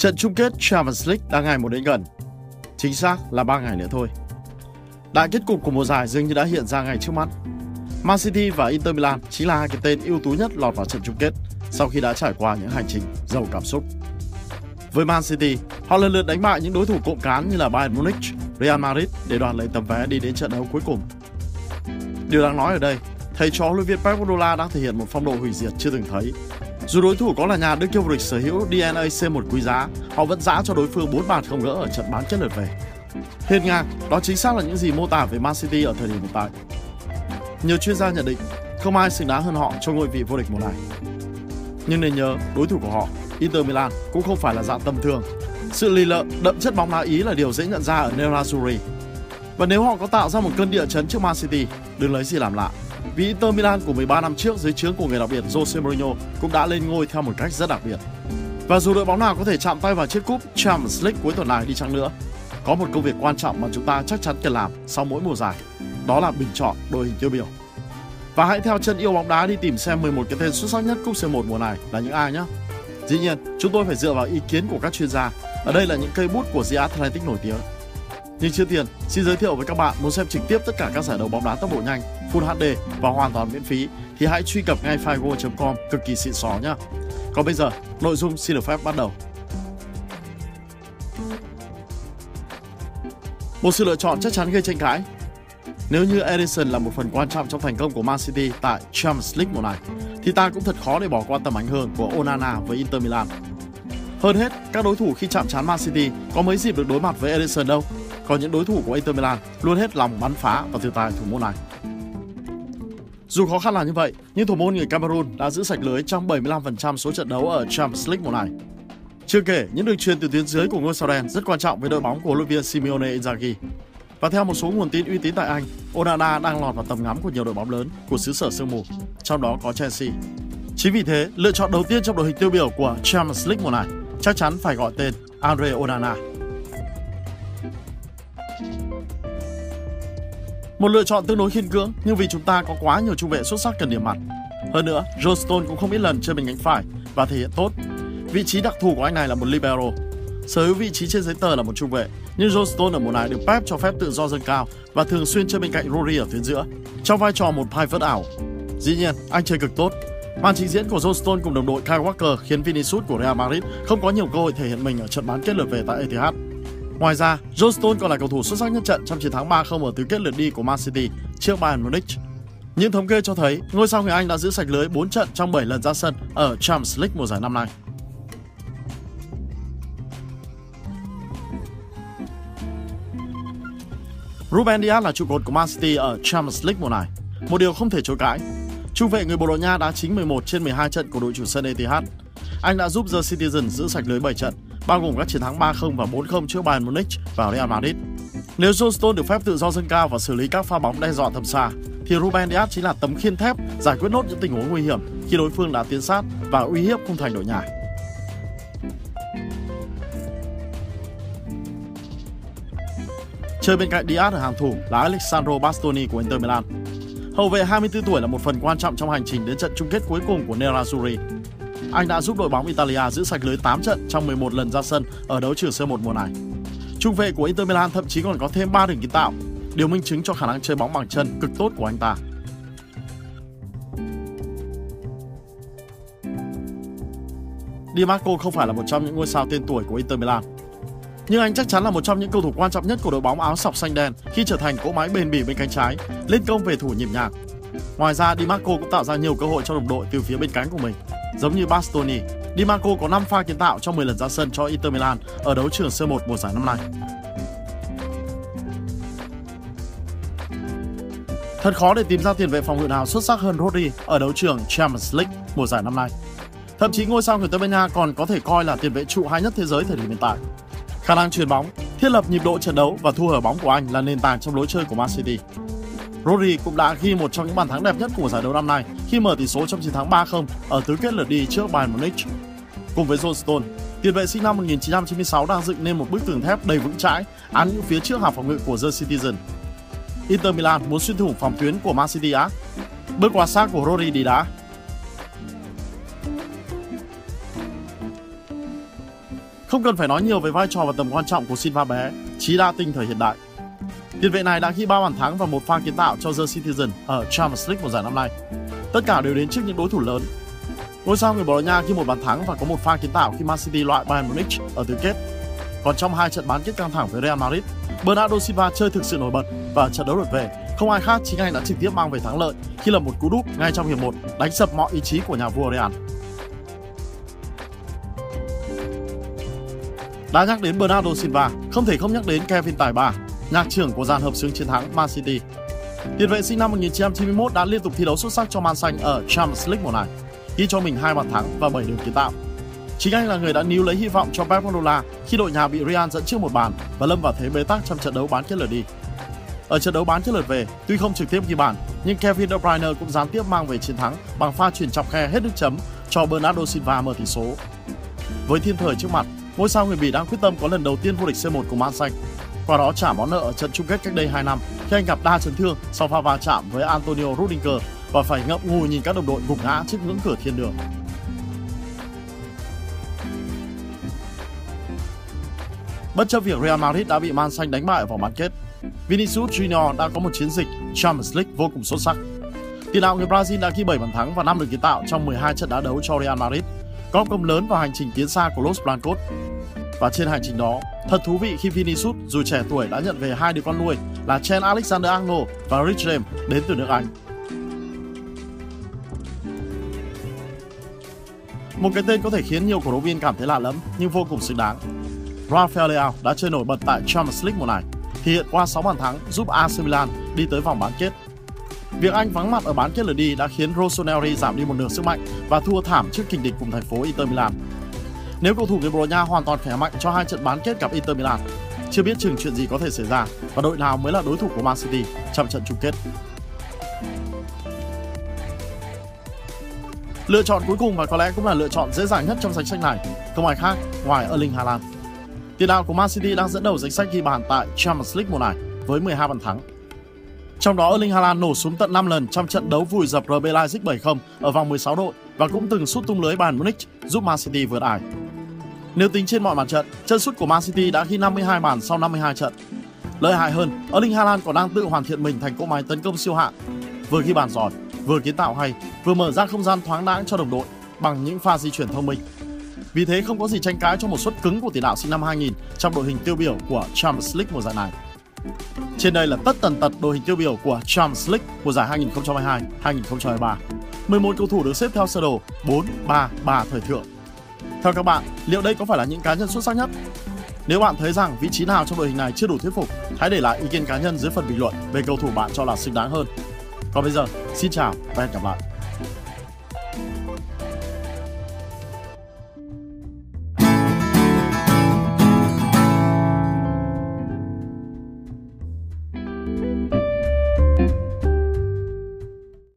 Trận chung kết Champions League đang ngày một đến gần. Chính xác là 3 ngày nữa thôi. Đại kết cục của mùa giải dường như đã hiện ra ngay trước mắt. Man City và Inter Milan chính là hai cái tên ưu tú nhất lọt vào trận chung kết sau khi đã trải qua những hành trình giàu cảm xúc. Với Man City, họ lần lượt đánh bại những đối thủ cộng cán như là Bayern Munich, Real Madrid để đoạt lấy tấm vé đi đến trận đấu cuối cùng. Điều đáng nói ở đây, thầy trò huấn luyện viên Pep Guardiola đang thể hiện một phong độ hủy diệt chưa từng thấy dù đối thủ có là nhà đương kim vô địch sở hữu DNA C1 quý giá, họ vẫn giã cho đối phương 4 bàn không gỡ ở trận bán kết lượt về. Hiên ngang, đó chính xác là những gì mô tả về Man City ở thời điểm hiện tại. Nhiều chuyên gia nhận định không ai xứng đáng hơn họ cho ngôi vị vô địch mùa này. Nhưng nên nhớ, đối thủ của họ, Inter Milan cũng không phải là dạng tầm thường. Sự lì lợm, đậm chất bóng đá Ý là điều dễ nhận ra ở Nerazzurri. Và nếu họ có tạo ra một cơn địa chấn trước Man City, đừng lấy gì làm lạ vì Inter Milan của 13 năm trước dưới trướng của người đặc biệt Jose Mourinho cũng đã lên ngôi theo một cách rất đặc biệt. Và dù đội bóng nào có thể chạm tay vào chiếc cúp Champions League cuối tuần này đi chăng nữa, có một công việc quan trọng mà chúng ta chắc chắn cần làm sau mỗi mùa giải, đó là bình chọn đội hình tiêu biểu. Và hãy theo chân yêu bóng đá đi tìm xem 11 cái tên xuất sắc nhất cúp C1 mùa này là những ai nhé. Dĩ nhiên, chúng tôi phải dựa vào ý kiến của các chuyên gia. Ở đây là những cây bút của The Athletic nổi tiếng. Nhưng trước tiên, xin giới thiệu với các bạn muốn xem trực tiếp tất cả các giải đấu bóng đá tốc độ nhanh, Full HD và hoàn toàn miễn phí thì hãy truy cập ngay figo.com cực kỳ xịn xò nhé. Còn bây giờ, nội dung xin được phép bắt đầu. Một sự lựa chọn chắc chắn gây tranh cãi. Nếu như Edison là một phần quan trọng trong thành công của Man City tại Champions League mùa này, thì ta cũng thật khó để bỏ qua tầm ảnh hưởng của Onana với Inter Milan. Hơn hết, các đối thủ khi chạm trán Man City có mấy dịp được đối mặt với Ederson đâu còn những đối thủ của Inter Milan luôn hết lòng bắn phá và tiêu tài thủ môn này. Dù khó khăn là như vậy, nhưng thủ môn người Cameroon đã giữ sạch lưới trong 75% số trận đấu ở Champions League mùa này. Chưa kể, những đường truyền từ tuyến dưới của ngôi sao đen rất quan trọng với đội bóng của huấn luyện viên Simeone Inzaghi. Và theo một số nguồn tin uy tín tại Anh, Onana đang lọt vào tầm ngắm của nhiều đội bóng lớn của xứ sở sương mù, trong đó có Chelsea. Chính vì thế, lựa chọn đầu tiên trong đội hình tiêu biểu của Champions League mùa này chắc chắn phải gọi tên Andre Onana. Một lựa chọn tương đối khiên cưỡng nhưng vì chúng ta có quá nhiều trung vệ xuất sắc cần điểm mặt. Hơn nữa, John Stone cũng không ít lần chơi bên cánh phải và thể hiện tốt. Vị trí đặc thù của anh này là một libero. Sở hữu vị trí trên giấy tờ là một trung vệ, nhưng John Stone ở mùa này được Pep cho phép tự do dâng cao và thường xuyên chơi bên cạnh Rory ở tuyến giữa, trong vai trò một pivot ảo. Dĩ nhiên, anh chơi cực tốt. Màn trình diễn của John Stone cùng đồng đội Kyle Walker khiến Vinicius của Real Madrid không có nhiều cơ hội thể hiện mình ở trận bán kết lượt về tại Etihad. Ngoài ra, John Stones còn là cầu thủ xuất sắc nhất trận trong chiến thắng 3-0 ở tứ kết lượt đi của Man City trước Bayern Munich. Những thống kê cho thấy, ngôi sao người Anh đã giữ sạch lưới 4 trận trong 7 lần ra sân ở Champions League mùa giải năm nay. Ruben Dias là trụ cột của Man City ở Champions League mùa này. Một điều không thể chối cãi. Trung vệ người Bồ Đào Nha đá chính 11 trên 12 trận của đội chủ sân Etihad. Anh đã giúp The Citizen giữ sạch lưới 7 trận, bao gồm các chiến thắng 3-0 và 4-0 trước Bayern Munich và Real Madrid. Nếu John Stone được phép tự do dâng cao và xử lý các pha bóng đe dọa tầm xa, thì Ruben Dias chính là tấm khiên thép giải quyết nốt những tình huống nguy hiểm khi đối phương đã tiến sát và uy hiếp khung thành đội nhà. Chơi bên cạnh Dias ở hàng thủ là Alessandro Bastoni của Inter Milan. Hậu vệ 24 tuổi là một phần quan trọng trong hành trình đến trận chung kết cuối cùng của Nerazzurri anh đã giúp đội bóng Italia giữ sạch lưới 8 trận trong 11 lần ra sân ở đấu trường C1 mùa này. Trung vệ của Inter Milan thậm chí còn có thêm 3 đường kiến tạo, điều minh chứng cho khả năng chơi bóng bằng chân cực tốt của anh ta. Di Marco không phải là một trong những ngôi sao tên tuổi của Inter Milan. Nhưng anh chắc chắn là một trong những cầu thủ quan trọng nhất của đội bóng áo sọc xanh đen khi trở thành cỗ máy bền bỉ bên cánh trái, lên công về thủ nhịp nhàng. Ngoài ra, Di Marco cũng tạo ra nhiều cơ hội cho đồng đội từ phía bên cánh của mình. Giống như Bastoni, Di Marco có 5 pha kiến tạo trong 10 lần ra sân cho Inter Milan ở đấu trường C1 mùa giải năm nay. Thật khó để tìm ra tiền vệ phòng ngự nào xuất sắc hơn Rodri ở đấu trường Champions League mùa giải năm nay. Thậm chí ngôi sao người Tây Ban Nha còn có thể coi là tiền vệ trụ hay nhất thế giới thời điểm hiện tại. Khả năng chuyền bóng, thiết lập nhịp độ trận đấu và thu hở bóng của anh là nền tảng trong lối chơi của Man City. Rodri cũng đã ghi một trong những bàn thắng đẹp nhất của giải đấu năm nay khi mở tỷ số trong chiến thắng 3-0 ở tứ kết lượt đi trước Bayern Munich. Cùng với John Stone, tiền vệ sinh năm 1996 đang dựng nên một bức tường thép đầy vững chãi án những phía trước hàng phòng ngự của The Citizen. Inter Milan muốn xuyên thủng phòng tuyến của Man City á? Bước qua xác của Rodri đi đá. Không cần phải nói nhiều về vai trò và tầm quan trọng của Silva bé, trí đa tinh thời hiện đại. Tiền vệ này đã ghi 3 bàn thắng và một pha kiến tạo cho The Citizen ở Champions League mùa giải năm nay. Tất cả đều đến trước những đối thủ lớn. Ngôi sao người Bồ Đào Nha ghi một bàn thắng và có một pha kiến tạo khi Man City loại Bayern Munich ở tứ kết. Còn trong hai trận bán kết căng thẳng với Real Madrid, Bernardo Silva chơi thực sự nổi bật và trận đấu lượt về, không ai khác chính anh đã trực tiếp mang về thắng lợi khi lập một cú đúp ngay trong hiệp 1 đánh sập mọi ý chí của nhà vua Real. Đã nhắc đến Bernardo Silva, không thể không nhắc đến Kevin Tài Ba, nhạc trưởng của dàn hợp xướng chiến thắng Man City. Tiền vệ sinh năm 1991 đã liên tục thi đấu xuất sắc cho Man Xanh ở Champions League mùa này, ghi cho mình hai bàn thắng và 7 đường kiến tạo. Chính anh là người đã níu lấy hy vọng cho Pep Guardiola khi đội nhà bị Real dẫn trước một bàn và lâm vào thế bế tắc trong trận đấu bán kết lượt đi. Ở trận đấu bán kết lượt về, tuy không trực tiếp ghi bàn, nhưng Kevin De Bruyne cũng gián tiếp mang về chiến thắng bằng pha chuyển chọc khe hết nước chấm cho Bernardo Silva mở tỷ số. Với thiên thời trước mặt, ngôi sao người Bỉ đang quyết tâm có lần đầu tiên vô địch C1 của Man Xanh. Qua đó trả món nợ ở trận chung kết cách đây 2 năm khi anh gặp đa chấn thương sau pha va chạm với Antonio Rudiger và phải ngậm ngùi nhìn các đồng đội gục ngã trước ngưỡng cửa thiên đường. Bất chấp việc Real Madrid đã bị Man Xanh đánh bại ở vòng bán kết, Vinicius Junior đã có một chiến dịch Champions League vô cùng xuất sắc. Tiền đạo người Brazil đã ghi 7 bàn thắng và 5 được kiến tạo trong 12 trận đá đấu cho Real Madrid, góp công lớn vào hành trình tiến xa của Los Blancos. Và trên hành trình đó, thật thú vị khi Vinicius dù trẻ tuổi đã nhận về hai đứa con nuôi là Chen Alexander-Arnold và Rich James đến từ nước Anh. Một cái tên có thể khiến nhiều cổ động viên cảm thấy lạ lẫm nhưng vô cùng xứng đáng. Rafael Leao đã chơi nổi bật tại Champions League mùa này, thể hiện qua 6 bàn thắng giúp AC Milan đi tới vòng bán kết. Việc anh vắng mặt ở bán kết lượt đi đã khiến Rossoneri giảm đi một nửa sức mạnh và thua thảm trước kình địch cùng thành phố Inter Milan. Nếu cầu thủ người Bồ Đào Nha hoàn toàn khỏe mạnh cho hai trận bán kết gặp Inter Milan, chưa biết chừng chuyện gì có thể xảy ra và đội nào mới là đối thủ của Man City trong trận chung kết. Lựa chọn cuối cùng và có lẽ cũng là lựa chọn dễ dàng nhất trong danh sách này, không ai khác ngoài Erling Haaland. Tiền đạo của Man City đang dẫn đầu danh sách ghi bàn tại Champions League mùa này với 12 bàn thắng. Trong đó Erling Haaland nổ súng tận 5 lần trong trận đấu vùi dập RB Leipzig 7-0 ở vòng 16 đội và cũng từng sút tung lưới Bayern Munich giúp Man City vượt ải. Nếu tính trên mọi mặt trận, chân sút của Man City đã ghi 52 bàn sau 52 trận. Lợi hại hơn, Erling Haaland còn đang tự hoàn thiện mình thành cỗ máy tấn công siêu hạng, vừa ghi bàn giỏi, vừa kiến tạo hay, vừa mở ra không gian thoáng đãng cho đồng đội bằng những pha di chuyển thông minh. Vì thế không có gì tranh cãi cho một suất cứng của tiền đạo sinh năm 2000 trong đội hình tiêu biểu của Champions League mùa giải này. Trên đây là tất tần tật đội hình tiêu biểu của Champions League mùa giải 2022-2023. 11 cầu thủ được xếp theo sơ đồ 4-3-3 thời thượng. Theo các bạn, liệu đây có phải là những cá nhân xuất sắc nhất? Nếu bạn thấy rằng vị trí nào trong đội hình này chưa đủ thuyết phục, hãy để lại ý kiến cá nhân dưới phần bình luận về cầu thủ bạn cho là xứng đáng hơn. Còn bây giờ, xin chào và hẹn gặp lại.